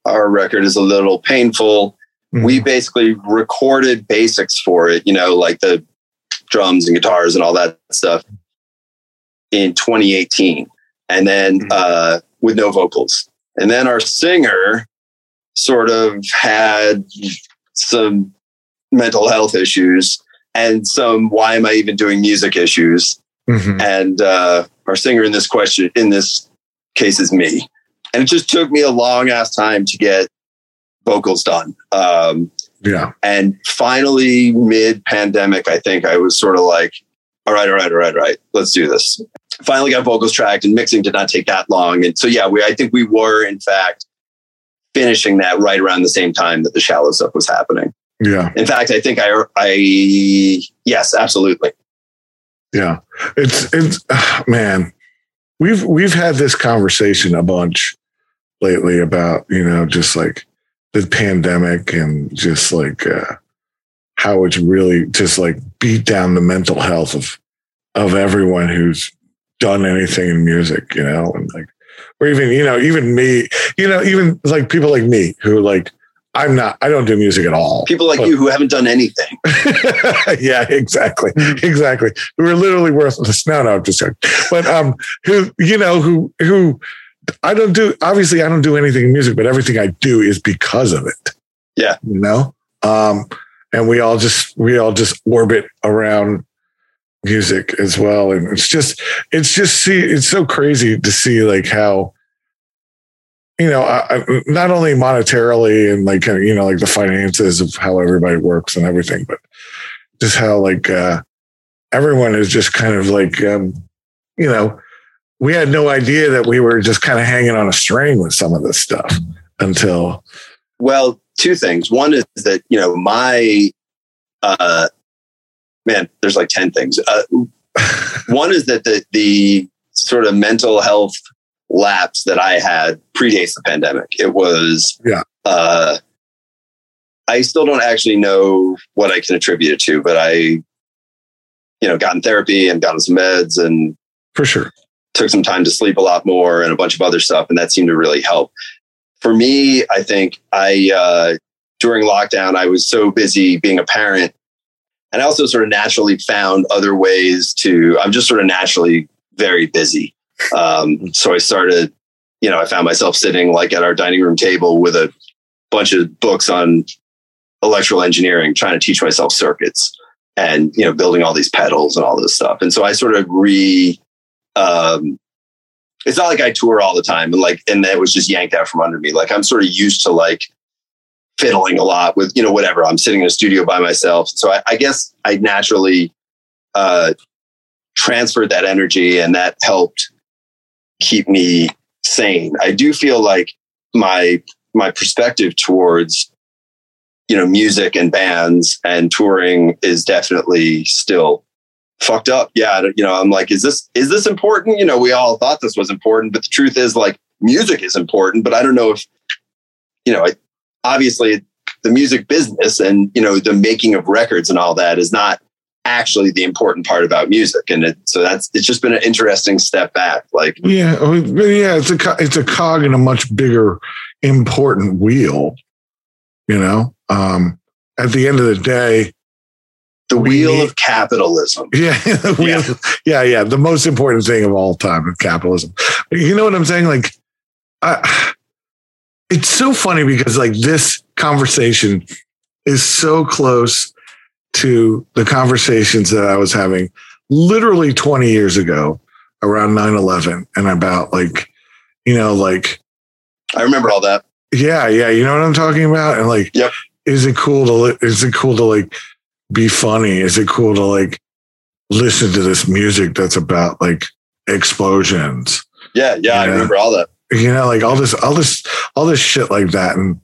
our record is a little painful. Mm-hmm. we basically recorded basics for it you know like the drums and guitars and all that stuff in 2018 and then mm-hmm. uh with no vocals and then our singer sort of had some mental health issues and some why am I even doing music issues. Mm-hmm. And uh, our singer in this question, in this case, is me. And it just took me a long ass time to get vocals done. Um, yeah. And finally, mid pandemic, I think I was sort of like, all right, all right, all right, all right, let's do this finally got vocals tracked and mixing did not take that long. And so, yeah, we, I think we were in fact finishing that right around the same time that the shallow stuff was happening. Yeah. In fact, I think I, I, yes, absolutely. Yeah. It's, it's, uh, man, we've, we've had this conversation a bunch lately about, you know, just like the pandemic and just like, uh, how it's really just like beat down the mental health of, of everyone who's done anything in music, you know, and like, or even, you know, even me, you know, even like people like me who like, I'm not, I don't do music at all. People like but, you who haven't done anything. yeah, exactly. Exactly. Who are literally worthless. No, no, I'm just joking. But, um, who, you know, who, who, I don't do, obviously I don't do anything in music, but everything I do is because of it. Yeah. You know? Um, and we all just we all just orbit around music as well. And it's just it's just see it's so crazy to see like how you know I, not only monetarily and like you know like the finances of how everybody works and everything but just how like uh everyone is just kind of like um you know we had no idea that we were just kind of hanging on a string with some of this stuff until well two things. One is that you know my uh man, there's like 10 things. Uh, one is that the, the sort of mental health lapse that I had predates the pandemic. It was, yeah. Uh, I still don't actually know what I can attribute it to, but I, you know, got in therapy and gotten some meds and for sure took some time to sleep a lot more and a bunch of other stuff. And that seemed to really help. For me, I think I, uh, during lockdown, I was so busy being a parent and I also sort of naturally found other ways to, I'm just sort of naturally very busy. Um, so I started, you know, I found myself sitting like at our dining room table with a bunch of books on electrical engineering, trying to teach myself circuits and, you know, building all these pedals and all this stuff. And so I sort of re, um, it's not like I tour all the time and like, and that was just yanked out from under me. Like I'm sort of used to like fiddling a lot with you know whatever. I'm sitting in a studio by myself. So i, I guess i naturally uh, transferred that energy and that helped keep me sane. I do feel like my my perspective towards you know music and bands and touring is definitely still fucked up. Yeah you know i'm like is this is this important? You know we all thought this was important but the truth is like music is important but i don't know if you know I, obviously the music business and you know the making of records and all that is not actually the important part about music. And it, so that's it's just been an interesting step back like yeah yeah it's a it's a cog in a much bigger important wheel you know? Um at the end of the day the wheel need, of capitalism. Yeah wheel, yeah. yeah yeah the most important thing of all time of capitalism. You know what i'm saying? Like I, it's so funny because like this conversation is so close to the conversations that I was having literally 20 years ago around 9-11 and about like, you know, like I remember all that. Yeah, yeah. You know what I'm talking about? And like, yep. is it cool to is it cool to like be funny? Is it cool to like listen to this music that's about like explosions? Yeah, yeah, I remember all that you know, like all this, all this, all this shit like that. And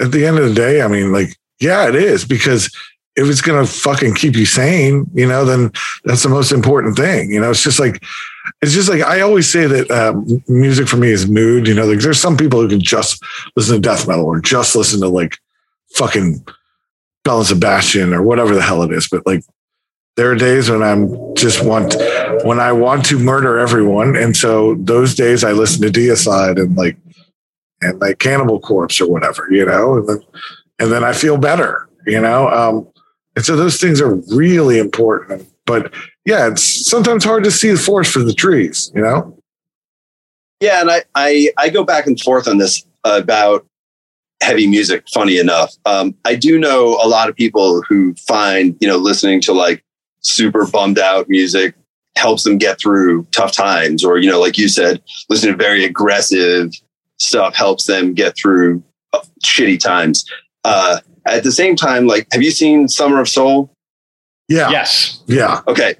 at the end of the day, I mean, like, yeah, it is because if it's going to fucking keep you sane, you know, then that's the most important thing. You know, it's just like, it's just like, I always say that um, music for me is mood. You know, like there's some people who can just listen to death metal or just listen to like fucking Belle and Sebastian or whatever the hell it is. But like, there are days when I'm just want when I want to murder everyone, and so those days I listen to Deicide and like and like Cannibal Corpse or whatever, you know, and then and then I feel better, you know. Um, and so those things are really important. But yeah, it's sometimes hard to see the forest for the trees, you know. Yeah, and I I, I go back and forth on this about heavy music. Funny enough, um, I do know a lot of people who find you know listening to like super bummed out music helps them get through tough times or you know like you said listening to very aggressive stuff helps them get through uh, shitty times. Uh, at the same time like have you seen summer of soul? Yeah. Yes. Yeah. Okay.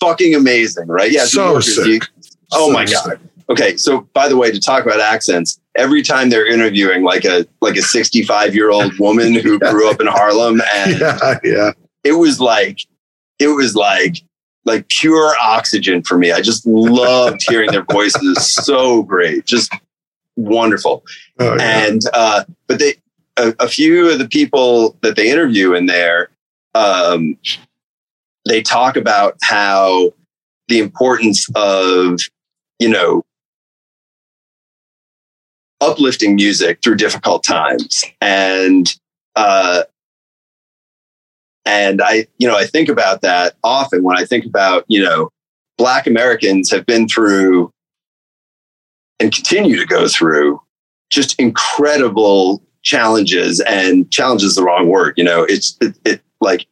Fucking amazing right? Yeah so sick. Oh so my god. Sick. okay so by the way to talk about accents every time they're interviewing like a like a 65 year old woman who yeah. grew up in harlem and yeah, yeah. it was like it was like like pure oxygen for me. I just loved hearing their voices. So great, just wonderful. Oh, yeah. And uh, but they a, a, few of the people that they interview in there, um, they talk about how the importance of you know uplifting music through difficult times and uh, and I, you know, I think about that often when I think about, you know, Black Americans have been through and continue to go through just incredible challenges and challenges is the wrong word. You know, it's it, it like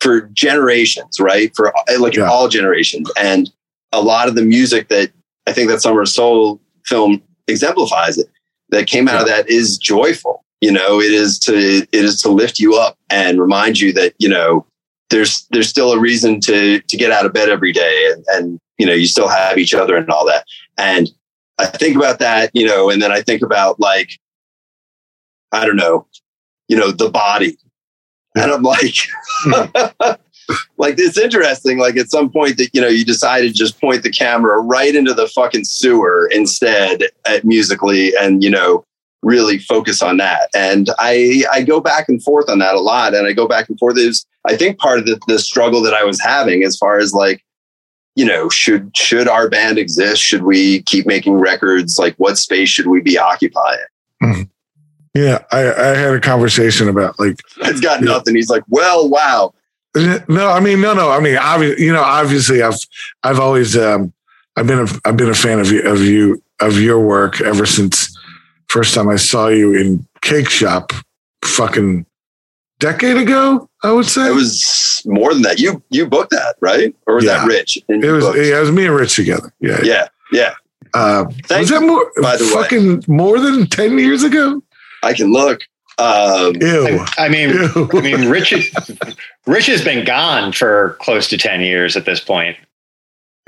for generations, right? For like Yeah. all generations. And a lot of the music that I think that Summer of Soul film exemplifies it that came out of that is joyful. You know, it is to it is to lift you up and remind you that, you know, there's there's still a reason to to get out of bed every day and, and you know, you still have each other and all that. And I think about that, you know, and then I think about like I don't know, you know, the body. And I'm like, hmm. like it's interesting. Like at some point that, you know, you decided to just point the camera right into the fucking sewer instead at musically and, you know, really focus on that. And I, I go back and forth on that a lot. And I go back and forth is, I think part of the, the struggle that I was having as far as like, you know, should, should our band exist? Should we keep making records? Like what space should we be occupying? Yeah, I, I had a conversation about like It's got nothing. He's like, well, wow. no, I mean no, no, I mean obviously, you know, obviously I've I've always um I've been a I've been a fan of you of you of your work ever since first time I saw you in Cake Shop, fucking decade ago. I would say It was more than that. You you booked that, right? Or was Yeah. that Rich? It was booked? yeah, it was me and Rich together. Yeah, yeah, yeah. Uh, Thank was that you, more by the way. fucking more than ten years ago? I can look. Um, Ew. I, I mean, Ew. I mean, Rich, Rich has been gone for close to ten years at this point.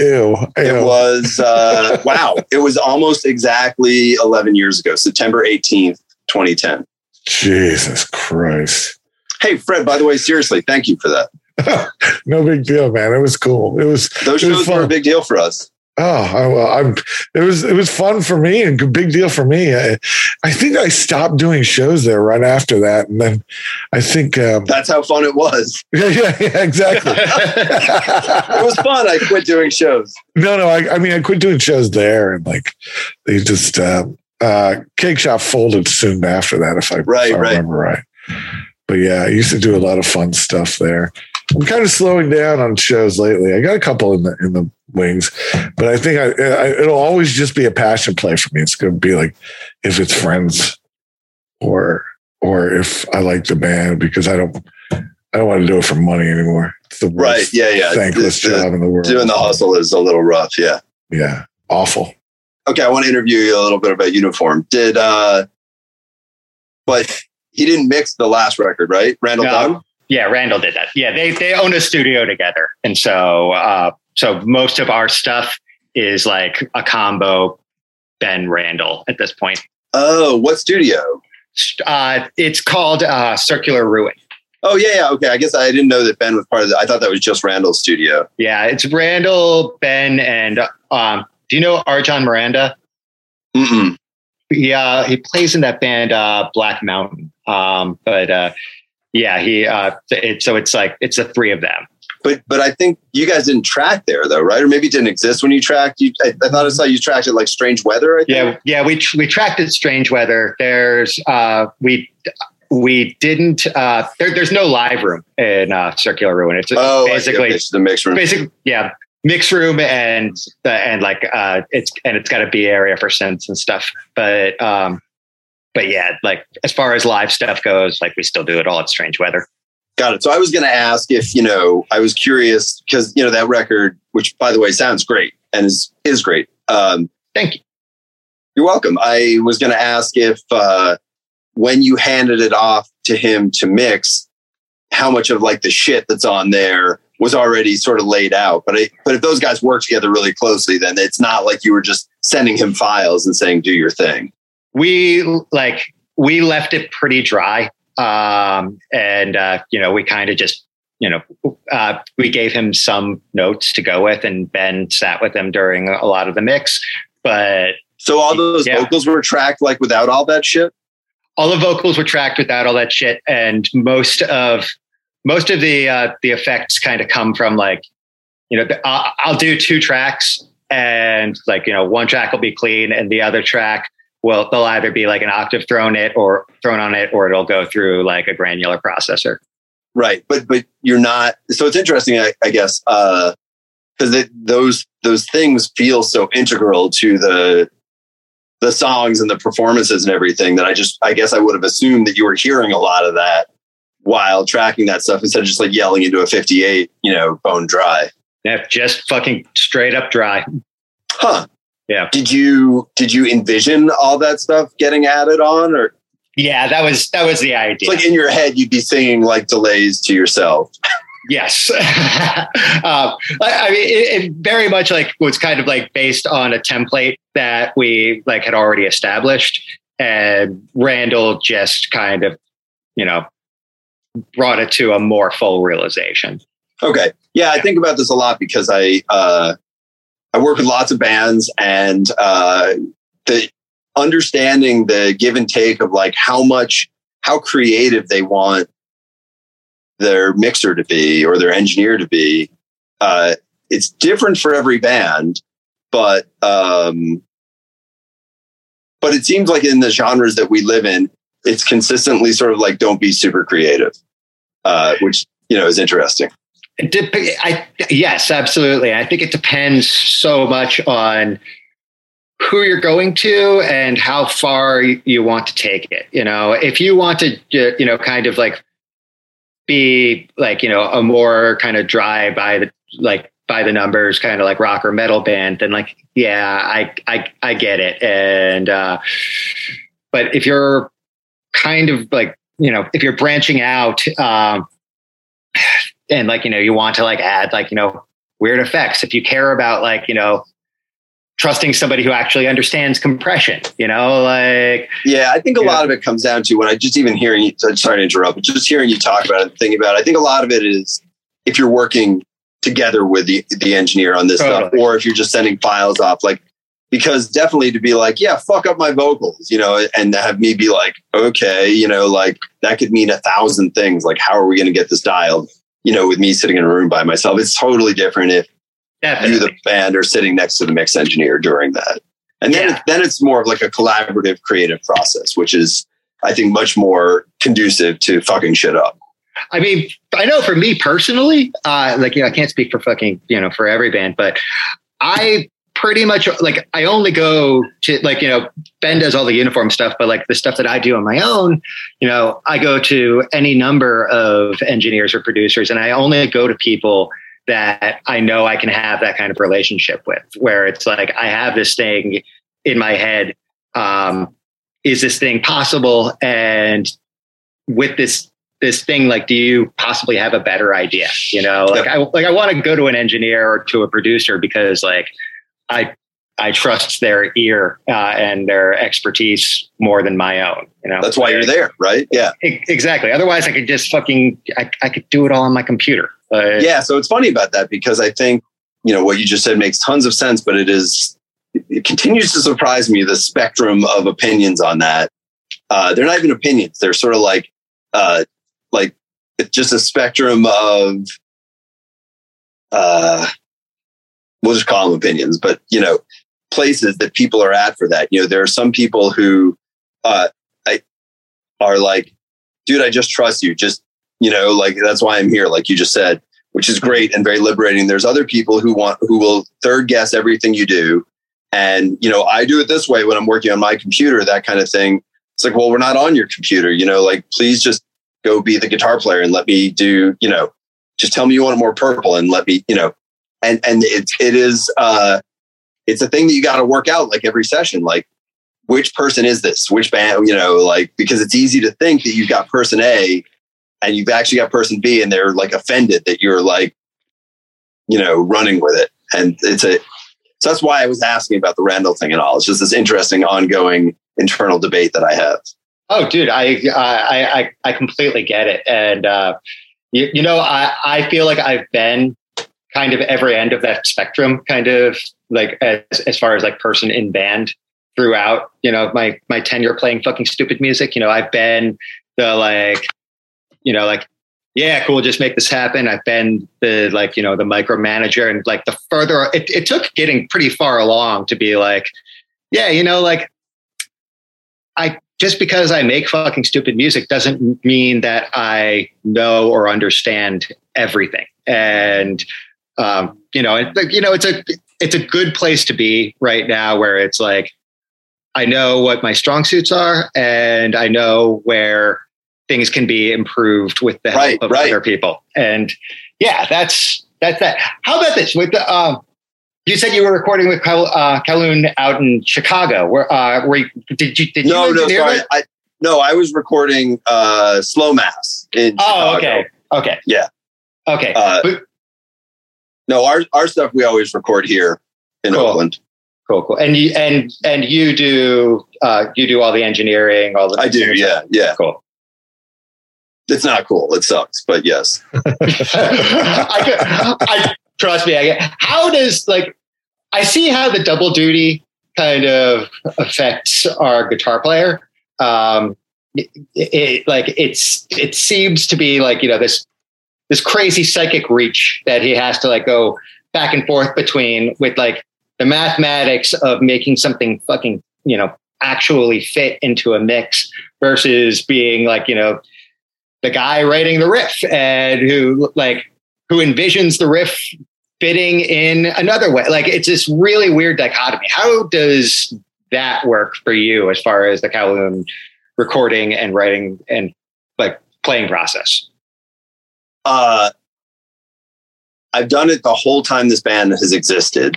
Ew. it was uh, wow. It was almost exactly eleven years ago, September eighteenth, twenty ten. Jesus Christ. Hey, Fred. By the way, seriously, thank you for that. no big deal, man. It was cool. It was Those It was shows were a big deal for us. Oh, I, well, I'm. It was it was fun for me and a big deal for me. I, I think I stopped doing shows there right after that, and then I think um, That's how fun it was. yeah, yeah, yeah, exactly. It was fun. I quit doing shows. no, no, I, I mean I quit doing shows there, and like they just uh, uh, Cake Shop folded soon after that, if I, Right, if I right. remember right. But yeah, I used to do a lot of fun stuff there. I'm kind of slowing down on shows lately. I got a couple in the in the wings, but I think I, I it'll always just be a passion play for me. It's going to be like if it's friends or or if I like the band because I don't I don't want to do it for money anymore. It's the worst Right. Yeah. Yeah. thankless The- the- job in the world. Doing the hustle is a little rough. Yeah. Yeah, awful. okay, I want to interview you a little bit about uniform. Did uh but he didn't mix the last record, right? Randall No. Dunn? Yeah, Randall did that. Yeah, they they own a studio together, and so uh, so most of our stuff is like a combo. Ben Randall at this point. Oh, what studio? Uh, it's called uh, Circular Ruin. Oh yeah, yeah, okay. I guess I didn't know that Ben was part of that. I thought that was just Randall's studio. Yeah, it's Randall, Ben, and um, do you know Arjan Miranda? Mm-mm. He uh, he plays in that band uh, Black Mountain. Um, but uh, yeah, he uh, it, so it's like it's the three of them. But but I think you guys didn't track there though, right? Or maybe it didn't exist when you tracked. You, I, I thought I saw you tracked it like Strange Weather. I think. Yeah, yeah, we we tracked it strange weather. There's uh we we didn't uh there, there's no live room in uh Circular Ruin. It's Oh, basically Okay, the mix room. basically yeah, mix room and the and like uh it's and it's got a B area for synths and stuff. But um but yeah, like as far as live stuff goes, like we still do it all at strange weather. Got it. So I was going to ask if you know. I was curious because you know that record, which by the way sounds great and is is great. Um, Thank you. You're welcome. I was going to ask if uh, when you handed it off to him to mix, how much of like the shit that's on there was already sort of laid out. But I, but if those guys work together really closely, then it's not like you were just sending him files and saying do your thing. We like we left it pretty dry um and uh you know we kind of just you know uh we gave him some notes to go with and ben sat with him during a lot of the mix but So all those Yeah. vocals were tracked like without all that shit. all the vocals were tracked without all that shit and most of most of the uh the effects kind of come from like you know the, I'll, I'll do two tracks and like you know one track will be clean and the other track will they'll either be like an octave thrown it or thrown on it or it'll go through like a granular processor Right, but but you're not. So it's interesting, I, I guess, uh, because those those things feel so integral to the the songs and the performances and everything that I just I guess I would have assumed that you were hearing a lot of that while tracking that stuff instead of just like yelling into a 58, you know, bone dry. Yeah, just fucking straight up dry. Huh. Yeah. Did you did you envision all that stuff getting added on or Yeah, that was that was the idea. it's like in your head you'd be singing like delays to yourself? Yes. um, I, I mean, it, it very much like was kind of like based on a template that we like had already established, and Randall just kind of, you know, brought it to a more full realization. Okay. Yeah, I think about this a lot because I uh, I work with lots of bands and uh, the understanding the give and take of like how much how creative they want their mixer to be or their engineer to be. Uh, it's different for every band, but um, but it seems like in the genres that we live in, it's consistently sort of like don't be super creative, uh, which you know is interesting. I, yes, absolutely. I think it depends so much on who you're going to and how far you want to take it. You know, if you want to, you know, kind of like be like, you know, a more kind of dry by the like by the numbers kind of like rock or metal band, then like, yeah, I I I get it. And uh but if you're kind of like, you know, if you're branching out, um and like you know you want to like add like you know weird effects if you care about like you know trusting somebody who actually understands compression you know like Yeah, I think a lot of it comes down to when I just even hearing you. Sorry to interrupt, but just hearing you talk about it, and thinking about it, I think a lot of it is if you're working together with the the engineer on this stuff, or if you're just sending files off, like because definitely to be like, yeah, fuck up my vocals, you know, and have me be like, okay, you know, like that could mean a thousand things. Like, how are we going to get this dialed? You know, with me sitting in a room by myself, it's totally different if definitely. you, the band, are sitting next to the mix engineer during that. And then, Yeah. then it's more of like a collaborative, creative process, which is, I think, much more conducive to fucking shit up. I mean, I know for me personally, uh, like, you know, I can't speak for fucking, you know, for every band, but I pretty much like, I only go to like, you know, Ben does all the uniform stuff, but like the stuff that I do on my own, you know, I go to any number of engineers or producers and I only go to people that I know I can have that kind of relationship with, where it's like, I have this thing in my head. Um, is this thing possible? And with this this thing like do you possibly have a better idea you know like i like i want to go to an engineer or to a producer because like i i trust their ear uh, and their expertise more than my own you know That's why you're there, right? Yeah. Exactly otherwise i could just fucking i, I could do it all on my computer uh, Yeah. So it's funny about that because I think, you know, what you just said makes tons of sense, but it is, it continues to surprise me the spectrum of opinions on that. Uh, they're not even opinions. They're sort of like, uh, like it's just a spectrum of, uh, we'll just call them opinions, but you know, places that people are at for that. You know, there are some people who, uh, I, are like, dude, I just trust you. Just, you know, like that's why I'm here, like you just said, which is great and very liberating. There's other people who want, who will third guess everything you do. And, you know, I do it this way when I'm working on my computer, that kind of thing. It's like, well, we're not on your computer, you know, like please just go be the guitar player and let me do, you know, just tell me you want more purple and let me, you know, and, and it, it is, uh, it's a thing that you got to work out like every session. Like, which person is this? Which band, you know, like, because it's easy to think that you've got person A and you've actually got person B and they're like offended that you're like, you know, running with it. And it's a, so that's why I was asking about the Randall thing and all. It's just this interesting ongoing internal debate that I have. Oh, dude, I I I, I completely get it, and uh, you, you know, I I feel like I've been kind of every end of that spectrum, kind of like as as far as like person in band throughout. You know, my my tenure playing fucking stupid music. You know, I've been the like, you know, like yeah, cool, just make this happen. I've been the like, you know, the micromanager, and like the further it, it took getting pretty far along to be like, yeah, you know, like I just because I make fucking stupid music doesn't mean that I know or understand everything. And um, you know, it, like, you know, it's a it's a good place to be right now, where it's like I know what my strong suits are, and I know where things can be improved with the help Right, of right. other people. And yeah, that's that's that. How about this? With the um, you said you were recording with Kal- uh, Kowloon out in Chicago. Where uh, were you, did you did No, you no, sorry. that? I, no, I was recording uh, Slow Mass in Oh, Chicago. okay, okay, Yeah. okay. Uh, But- No, our our stuff we always record here in Cool. Oakland. cool, cool. And you and and you do uh, you do all the engineering, all the I do, yeah, yeah. cool. It's not cool. It sucks, but yes. I, I trust me. I get, how does like I see how the double duty kind of affects our guitar player. Um, it, it- like it's it seems to be like you know this this crazy psychic reach that he has to like go back and forth between with like the mathematics of making something fucking you know actually fit into a mix versus being like you know the guy writing the riff and who like who envisions the riff fitting in another way. Like it's this really weird dichotomy. How does that work for you as far as the Kowloon recording and writing and like playing process Uh, I've done it the whole time this band has existed.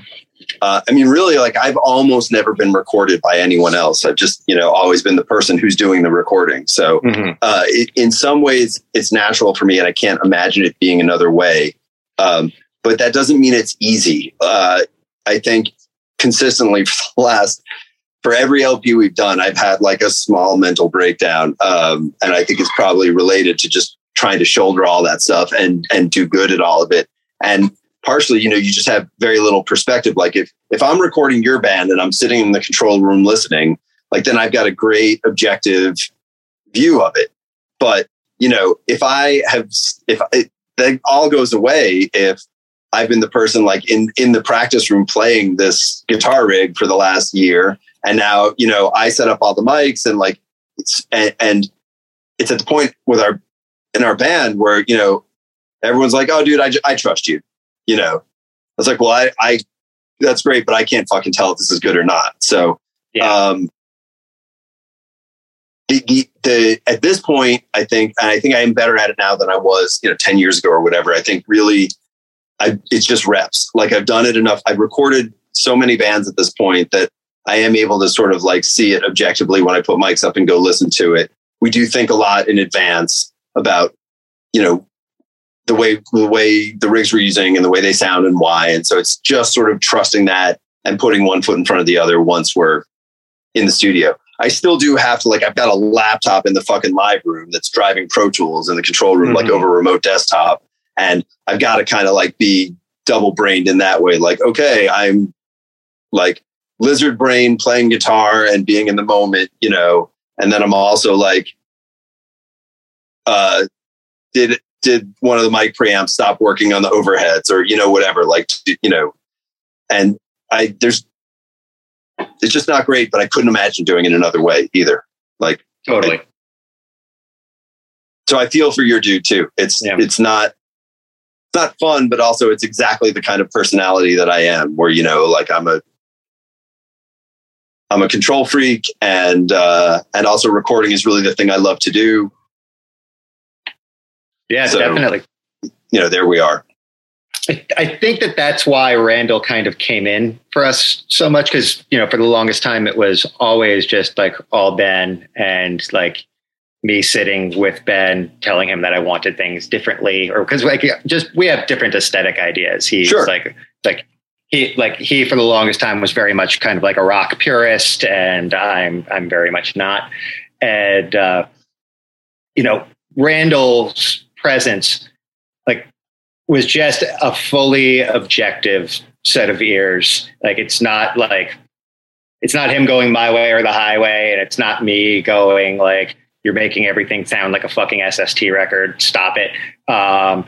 Uh, I mean, really, like I've almost never been recorded by anyone else. I've just, you know, always been the person who's doing the recording. So, uh, it, in some ways, it's natural for me, and I can't imagine it being another way. Um, but that doesn't mean it's easy. Uh, I think consistently for the last, for every LP we've done, I've had like a small mental breakdown, um, and I think it's probably related to just trying to shoulder all that stuff and and do good at all of it. And partially, you know, you just have very little perspective. Like if if I'm recording your band and I'm sitting in the control room listening, like then I've got a great objective view of it. But you know, if I have, if it, that all goes away if I've been the person like in in the practice room playing this guitar rig for the last year, and now you know I set up all the mics and like it's and, and it's at the point with our in our band where you know everyone's like, "Oh, dude, I, I trust you," you know. I was like, "Well, I, I that's great, but I can't fucking tell if this is good or not." So, Yeah. um, the, the, the at this point, I think, and I think I am better at it now than I was, you know, ten years ago or whatever. I think really, I it's just reps. Like I've done it enough. I've recorded so many bands at this point that I am able to sort of like see it objectively when I put mics up and go listen to it. We do think a lot in advance about, you know, the way the way the rigs we're using and the way they sound and why. And so it's just sort of trusting that and putting one foot in front of the other once we're in the studio. I still do have to like I've got a laptop in the fucking live room that's driving Pro Tools in the control room like Mhm. over a remote desktop. And I've got to kind of like be double brained in that way. Like, okay, I'm like lizard brain playing guitar and being in the moment, you know, and then I'm also like, uh, did, did one of the mic preamps stop working on the overheads or, you know, whatever, like, you know, and I, there's, it's just not great, but I couldn't imagine doing it another way either. Like, totally so I feel for your dude too. It's, Yeah. it's not, it's not fun, but also it's exactly the kind of personality that I am where, you know, like I'm a, I'm a control freak and, uh, and also recording is really the thing I love to do. Yeah So- definitely You know, there we are. I, I think that that's why Randall kind of came in for us so much because you know for the longest time it was always just like all Ben and like me sitting with Ben telling him that I wanted things differently or because like just we have different aesthetic ideas. He's Sure. like like he like he for the longest time was very much kind of like a rock purist and I'm I'm very much not and uh, you know Randall's presence like was just a fully objective set of ears. Like it's not like it's not him going my way or the highway, and it's not me going like you're making everything sound like a fucking SST record. Stop it. Um,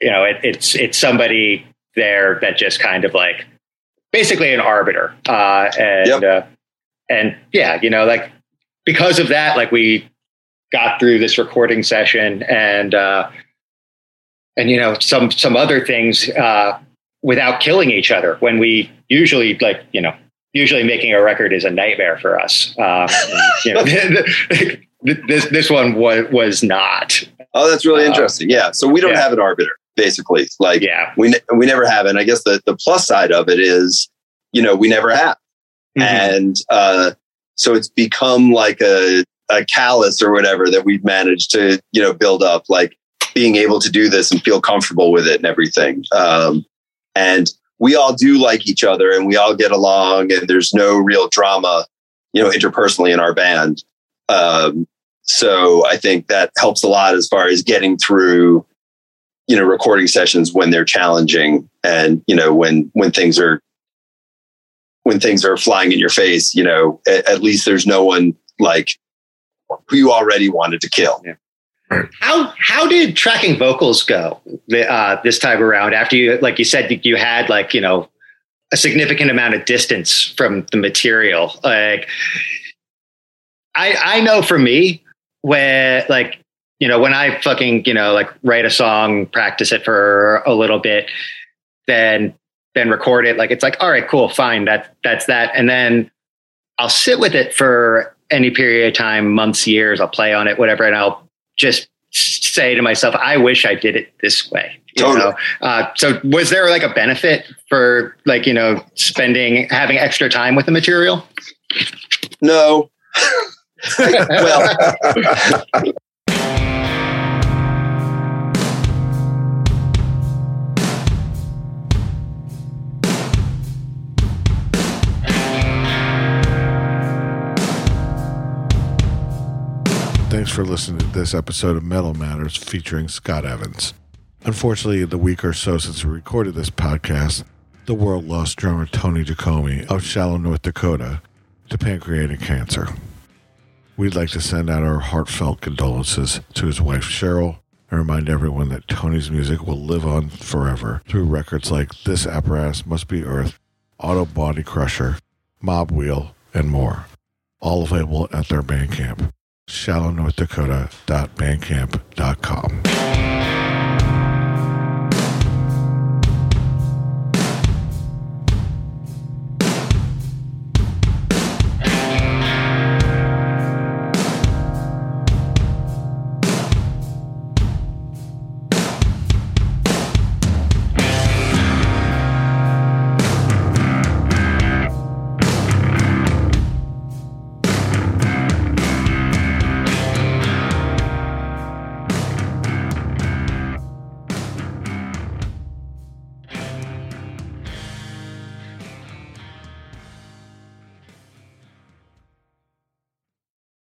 you know, it, it's it's somebody there that just kind of like basically an arbiter. Uh, and uh, and yeah, you know, like because of that, like we got through this recording session and uh, and you know some some other things uh, without killing each other when we usually like you know usually making a record is a nightmare for us. Uh, you know, this this one was was not. Oh, that's really uh, interesting. Yeah, so we don't yeah. have an arbiter basically. Like, yeah, we ne- we never have. And I guess the the plus side of it is, you know, we never have, mm-hmm. and uh, so it's become like a a callus or whatever that we've managed to you know build up, like being able to do this and feel comfortable with it and everything. Um, and we all do like each other and we all get along and there's no real drama, you know, interpersonally in our band. Um, so I think that helps a lot as far as getting through, you know, recording sessions when they're challenging and, you know, when, when things are, when things are flying in your face, you know, at, at least there's no one like who you already wanted to kill. Yeah. How how did tracking vocals go uh, this time around? After you, like you said, you had like you know a significant amount of distance from the material. Like I I know for me when like you know when I fucking you know like write a song, practice it for a little bit, then then record it. Like it's like all right, cool, fine, that that's that, and then I'll sit with it for any period of time, months, years. I'll play on it, whatever, and I'll just say to myself, I wish I did it this way. You totally. know? Uh, so was there like a benefit for like, you know, spending, having extra time with the material? No. well, Thanks for listening to this episode of Metal Matters featuring Scott Evans. Unfortunately, the week or so since we recorded this podcast, the world lost drummer Tony Giacomi of Shallow, North Dakota to pancreatic cancer. We'd like to send out our heartfelt condolences to his wife Cheryl and remind everyone that Tony's music will live on forever through records like This Apparatus Must Be Earth, Auto Body Crusher, Mob Wheel, and more. All available at their Bandcamp shallownorthdakota.bandcamp.com.